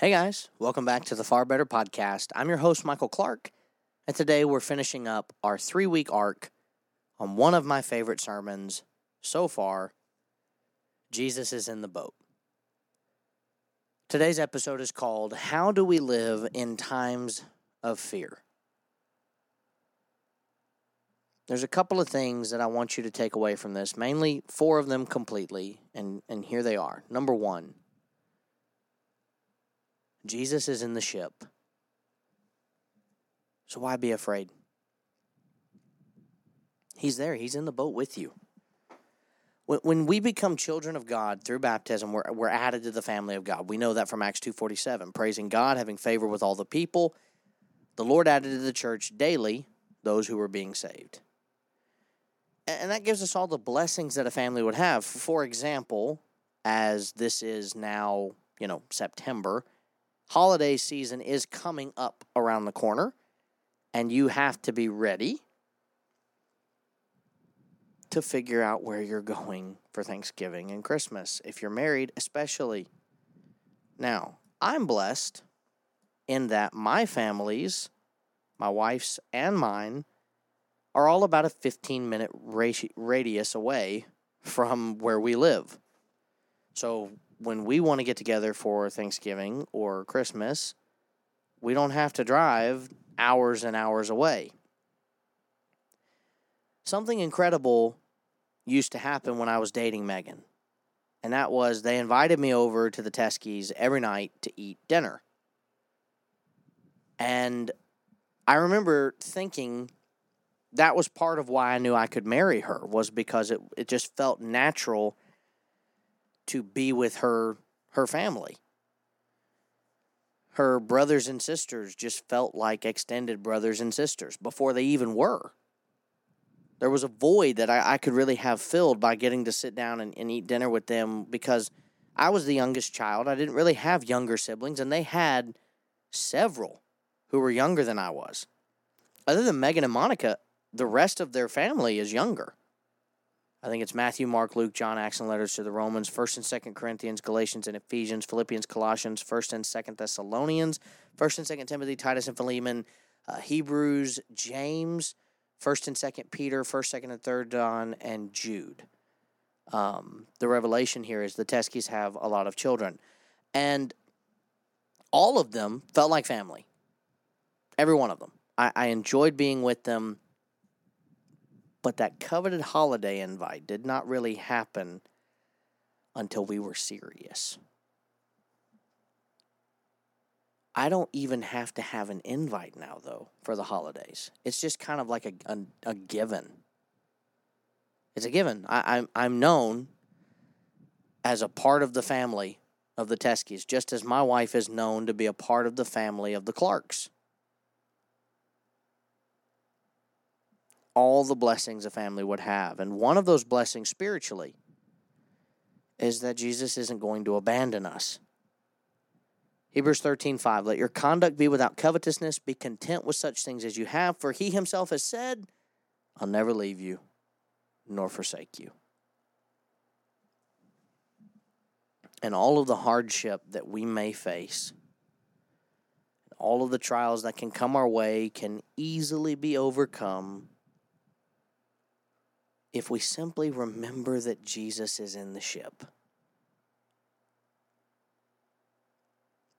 Hey guys, welcome back to the Far Better Podcast. I'm your host, Michael Clark, and today we're finishing up our three week arc on one of my favorite sermons so far Jesus is in the Boat. Today's episode is called How Do We Live in Times of Fear? There's a couple of things that I want you to take away from this, mainly four of them completely, and, and here they are. Number one, Jesus is in the ship. So why be afraid? He's there, He's in the boat with you. When, we become children of God through baptism, we're, we're added to the family of God. We know that from Acts 2.47. Praising God, having favor with all the people. The Lord added to the church daily those who were being saved. And that gives us all the blessings that a family would have. For example, as this is now, you know, September, holiday season is coming up around the corner, and you have to be ready to figure out where you're going for Thanksgiving and Christmas. If you're married, especially. Now, I'm blessed in that my families, my wife's and mine, are all about a 15 minute radius away from where we live. So when we want to get together for Thanksgiving or Christmas, we don't have to drive hours and hours away. Something incredible used to happen when I was dating Megan, and that was they invited me over to the Teskies every night to eat dinner. And I remember thinking that was part of why I knew I could marry her was because it it just felt natural to be with her her family. Her brothers and sisters just felt like extended brothers and sisters before they even were. There was a void that I, I could really have filled by getting to sit down and, and eat dinner with them because I was the youngest child. I didn't really have younger siblings, and they had several who were younger than I was. Other than Megan and Monica, the rest of their family is younger. I think it's Matthew, Mark, Luke, John, Acts, and letters to the Romans, First and Second Corinthians, Galatians, and Ephesians, Philippians, Colossians, First and Second Thessalonians, First and Second Timothy, Titus, and Philemon, uh, Hebrews, James, First and Second Peter, First, Second, and Third John, and Jude. Um, the revelation here is the Teskies have a lot of children, and all of them felt like family. Every one of them. I, I enjoyed being with them but that coveted holiday invite did not really happen until we were serious. I don't even have to have an invite now, though, for the holidays. It's just kind of like a, a, a given. It's a given. I, I'm, I'm known as a part of the family of the Teskies, just as my wife is known to be a part of the family of the Clarks. All the blessings a family would have. And one of those blessings spiritually is that Jesus isn't going to abandon us. Hebrews 13, 5. Let your conduct be without covetousness. Be content with such things as you have, for he himself has said, I'll never leave you nor forsake you. And all of the hardship that we may face, all of the trials that can come our way, can easily be overcome if we simply remember that Jesus is in the ship.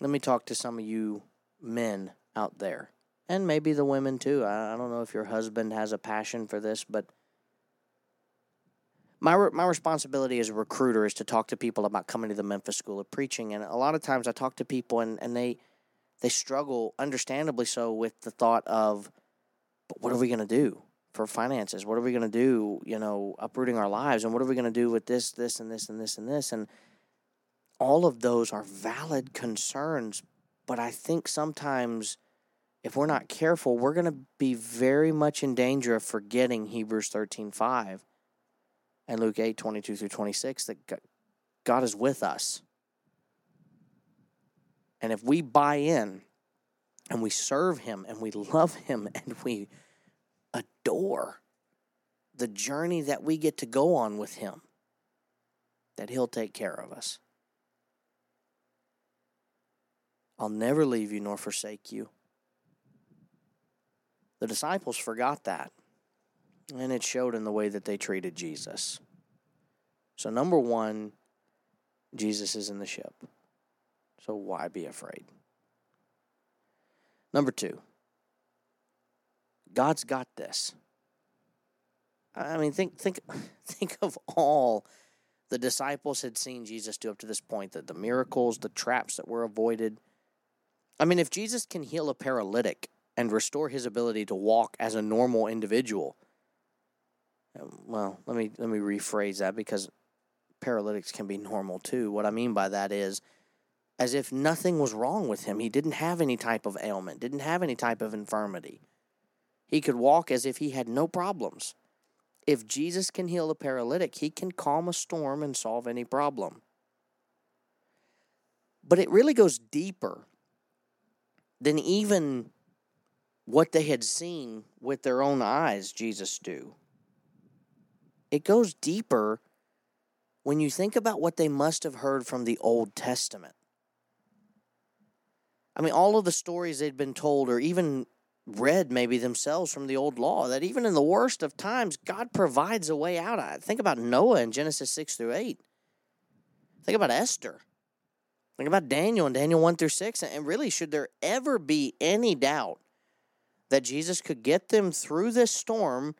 Let me talk to some of you men out there, and maybe the women too. I, don't know if your husband has a passion for this, but my my responsibility as a recruiter is to talk to people about coming to the Memphis School of Preaching, and a lot of times I talk to people and, and they they struggle, understandably so, with the thought of, but what are we going to do? For finances? What are we going to do, you know, uprooting our lives? And what are we going to do with this, this, and this, and this, and this? And all of those are valid concerns. But I think sometimes if we're not careful, we're going to be very much in danger of forgetting Hebrews 13 5 and Luke 8 22 through 26 that God is with us. And if we buy in and we serve Him and we love Him and we adore the journey that we get to go on with Him, that He'll take care of us. I'll never leave you nor forsake you. The disciples forgot that, and it showed in the way that they treated Jesus. So, number one, Jesus is in the ship. So, why be afraid? Number two, God's got this. I mean, think think think of all the disciples had seen Jesus do up to this point, that the miracles, the traps that were avoided. I mean, if Jesus can heal a paralytic and restore his ability to walk as a normal individual, um, well, let me let me rephrase that because paralytics can be normal too. What I mean by that is as if nothing was wrong with him. He didn't have any type of ailment, didn't have any type of infirmity. He could walk as if he had no problems. If Jesus can heal a paralytic, he can calm a storm and solve any problem. But it really goes deeper than even what they had seen with their own eyes Jesus do. It goes deeper when you think about what they must have heard from the Old Testament. I mean, all of the stories they'd been told, or even read maybe themselves from the old law, that even in the worst of times, God provides a way out. I think about Noah in Genesis 6 through 8. Think about Esther. Think about Daniel in Daniel 1 through 6. And really, should there ever be any doubt that Jesus could get them through this storm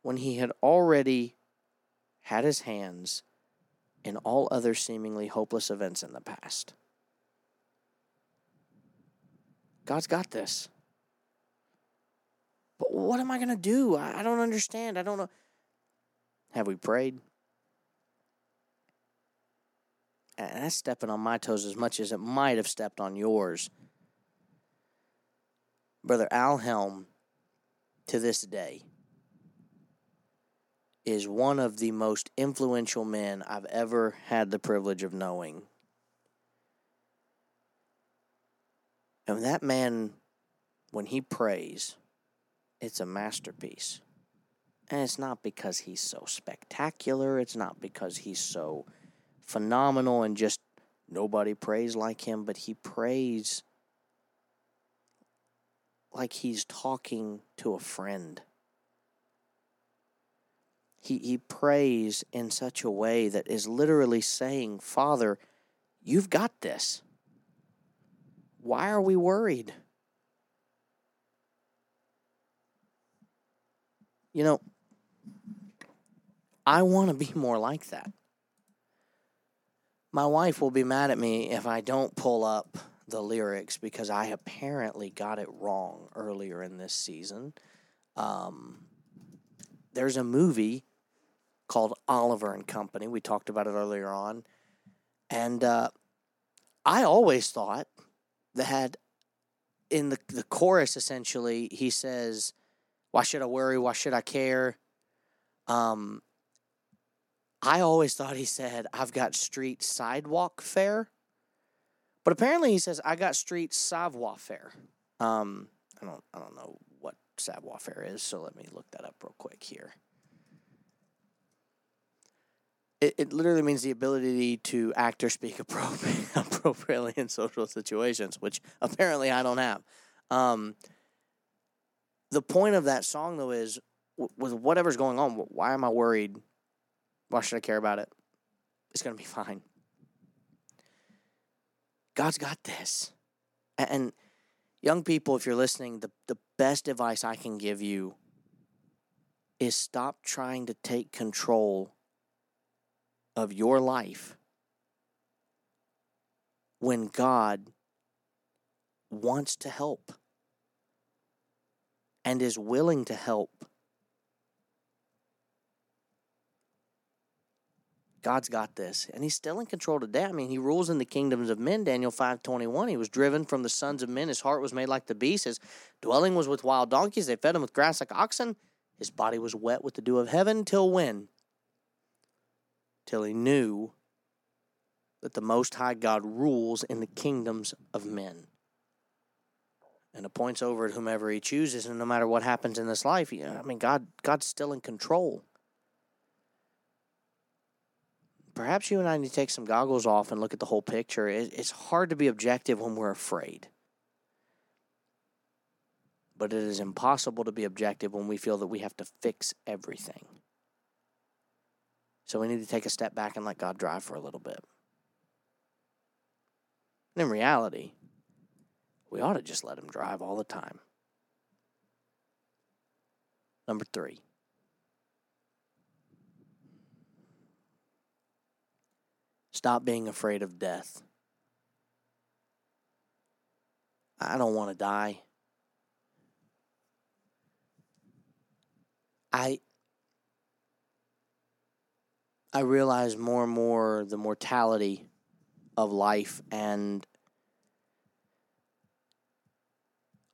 when he had already had his hands in all other seemingly hopeless events in the past? God's got this. But what am I going to do? I don't understand. I don't know. Have we prayed? And that's stepping on my toes as much as it might have stepped on yours. Brother Al Helm, to this day, is one of the most influential men I've ever had the privilege of knowing. And that man, when he prays, it's a masterpiece. And it's not because he's so spectacular, it's not because he's so phenomenal and just nobody prays like him, but he prays like he's talking to a friend. He, he prays in such a way that is literally saying, Father, you've got this. Why are we worried? You know, I want to be more like that. My wife will be mad at me if I don't pull up the lyrics because I apparently got it wrong earlier in this season. Um, there's a movie called Oliver and Company. We talked about it earlier on. And uh, I always thought that in the, the chorus, essentially, he says, why should I worry? Why should I care? Um, I always thought he said, I've got street sidewalk fare. But apparently he says, I got street savoir faire. Um, I don't I don't know what savoir faire is, so let me look that up real quick here. It, it literally means the ability to act or speak appropriately in social situations, which apparently I don't have. Um, the point of that song though is with whatever's going on why am i worried? Why should i care about it? It's going to be fine. God's got this. And young people if you're listening the, the best advice i can give you is stop trying to take control of your life when god wants to help and is willing to help. God's got this. And he's still in control today. I mean, he rules in the kingdoms of men, Daniel 5.21. He was driven from the sons of men. His heart was made like the beast. His dwelling was with wild donkeys. They fed him with grass like oxen. His body was wet with the dew of heaven. Till when? Till he knew that the Most High God rules in the kingdoms of men and appoints over it whomever he chooses and no matter what happens in this life i mean god god's still in control perhaps you and I need to take some goggles off and look at the whole picture. It's hard to be objective when we're afraid. But it is impossible to be objective when we feel that we have to fix everything. So we need to take a step back and let God drive for a little bit. And in reality, we ought to just let Him drive all the time. Number three. Stop being afraid of death. I don't want to die. I I realize more and more the mortality of life and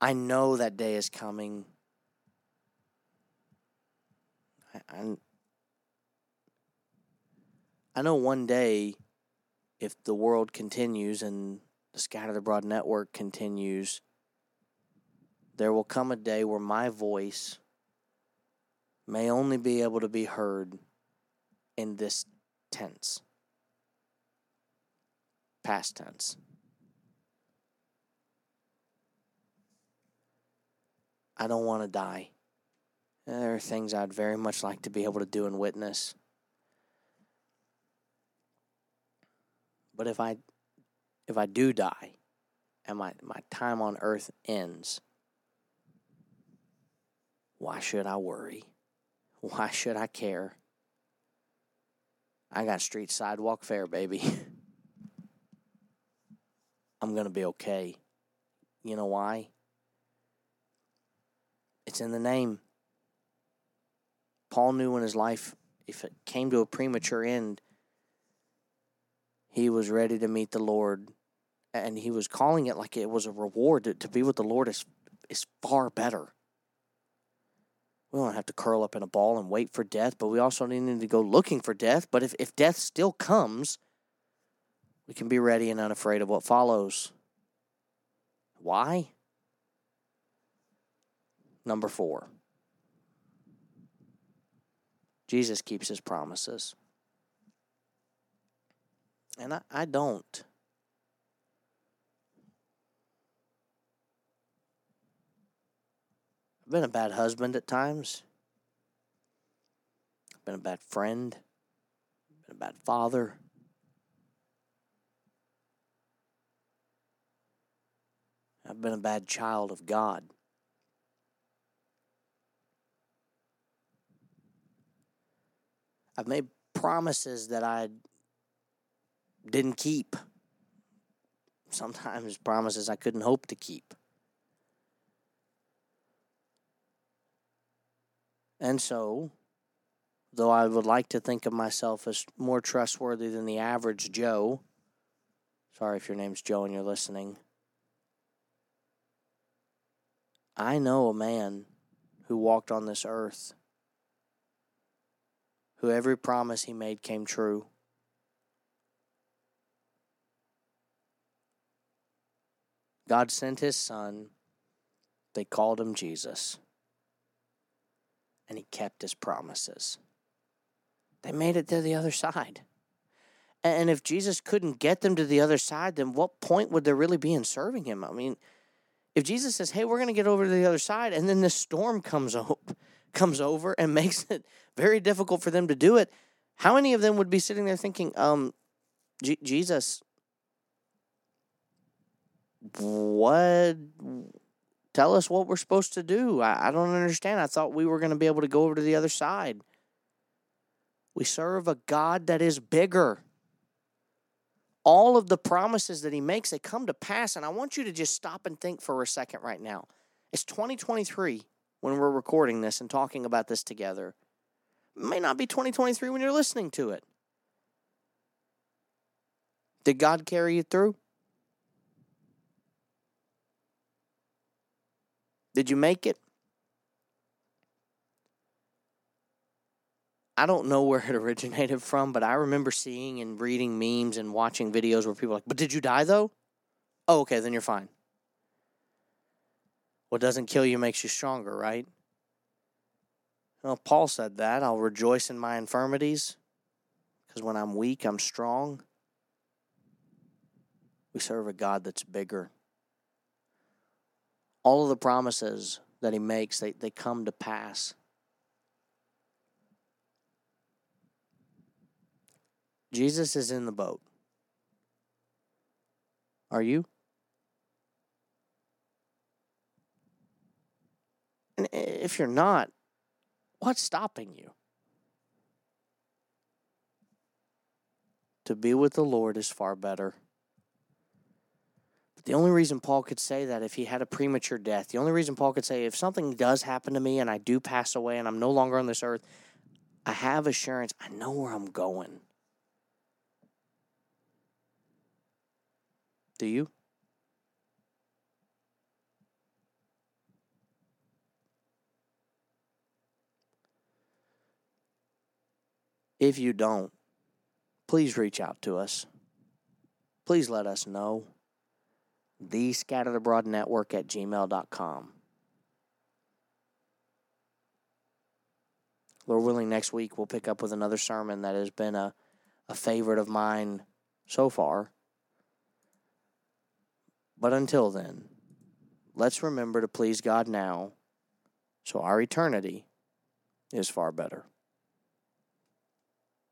I know that day is coming. I, I, know one day, if the world continues and the Scattered Abroad network continues, there will come a day where my voice may only be able to be heard in this tense, past tense. I don't want to die. Eh, there are things I'd very much like to be able to do and witness. But if I if I do die and my, my time on earth ends, why should I worry? Why should I care? I got street sidewalk fare, baby. I'm going to be okay. You know why? It's in the name. Paul knew in his life, if it came to a premature end, he was ready to meet the Lord. And he was calling it like it was a reward. To, to be with the Lord is, is far better. We don't have to curl up in a ball and wait for death, but we also need to go looking for death. But if, if death still comes, we can be ready and unafraid of what follows. Why? Number four, Jesus keeps his promises. And I, I don't. I've been a bad husband at times. I've been a bad friend. I've been a bad father. I've been a bad child of God. I've made promises that I didn't keep. Sometimes promises I couldn't hope to keep. And so, though I would like to think of myself as more trustworthy than the average Joe, sorry if your name's Joe and you're listening, I know a man who walked on this earth who every promise he made came true. God sent his son. They called him Jesus. And he kept his promises. They made it to the other side. And if Jesus couldn't get them to the other side, then what point would there really be in serving him? I mean, if Jesus says, "Hey, we're going to get over to the other side," and then this storm comes up, comes over and makes it very difficult for them to do it, how many of them would be sitting there thinking, um, Jesus, what? Tell us what we're supposed to do. I, I don't understand. I thought we were going to be able to go over to the other side. We serve a God that is bigger. All of the promises that he makes, they come to pass. And I want you to just stop and think for a second right now. It's 2023 when we're recording this and talking about this together. It may not be 2023 when you're listening to it. Did God carry you through? Did you make it? I don't know where it originated from, but I remember seeing and reading memes and watching videos where people like, but did you die though? Oh, okay, then you're fine. What doesn't kill you makes you stronger, right? Well, Paul said that. I'll rejoice in my infirmities. Because when I'm weak, I'm strong. We serve a God that's bigger. All of the promises that He makes, they, they come to pass. Jesus is in the boat. Are you? And if you're not, what's stopping you? To be with the Lord is far better. But the only reason Paul could say that if he had a premature death, the only reason Paul could say if something does happen to me and I do pass away and I'm no longer on this earth, I have assurance, I know where I'm going. Do you? If you don't, please reach out to us. Please let us know. The Scattered Abroad Network at gmail.com. Lord willing, next week we'll pick up with another sermon that has been a, a favorite of mine so far. But until then, let's remember to please God now so our eternity is far better.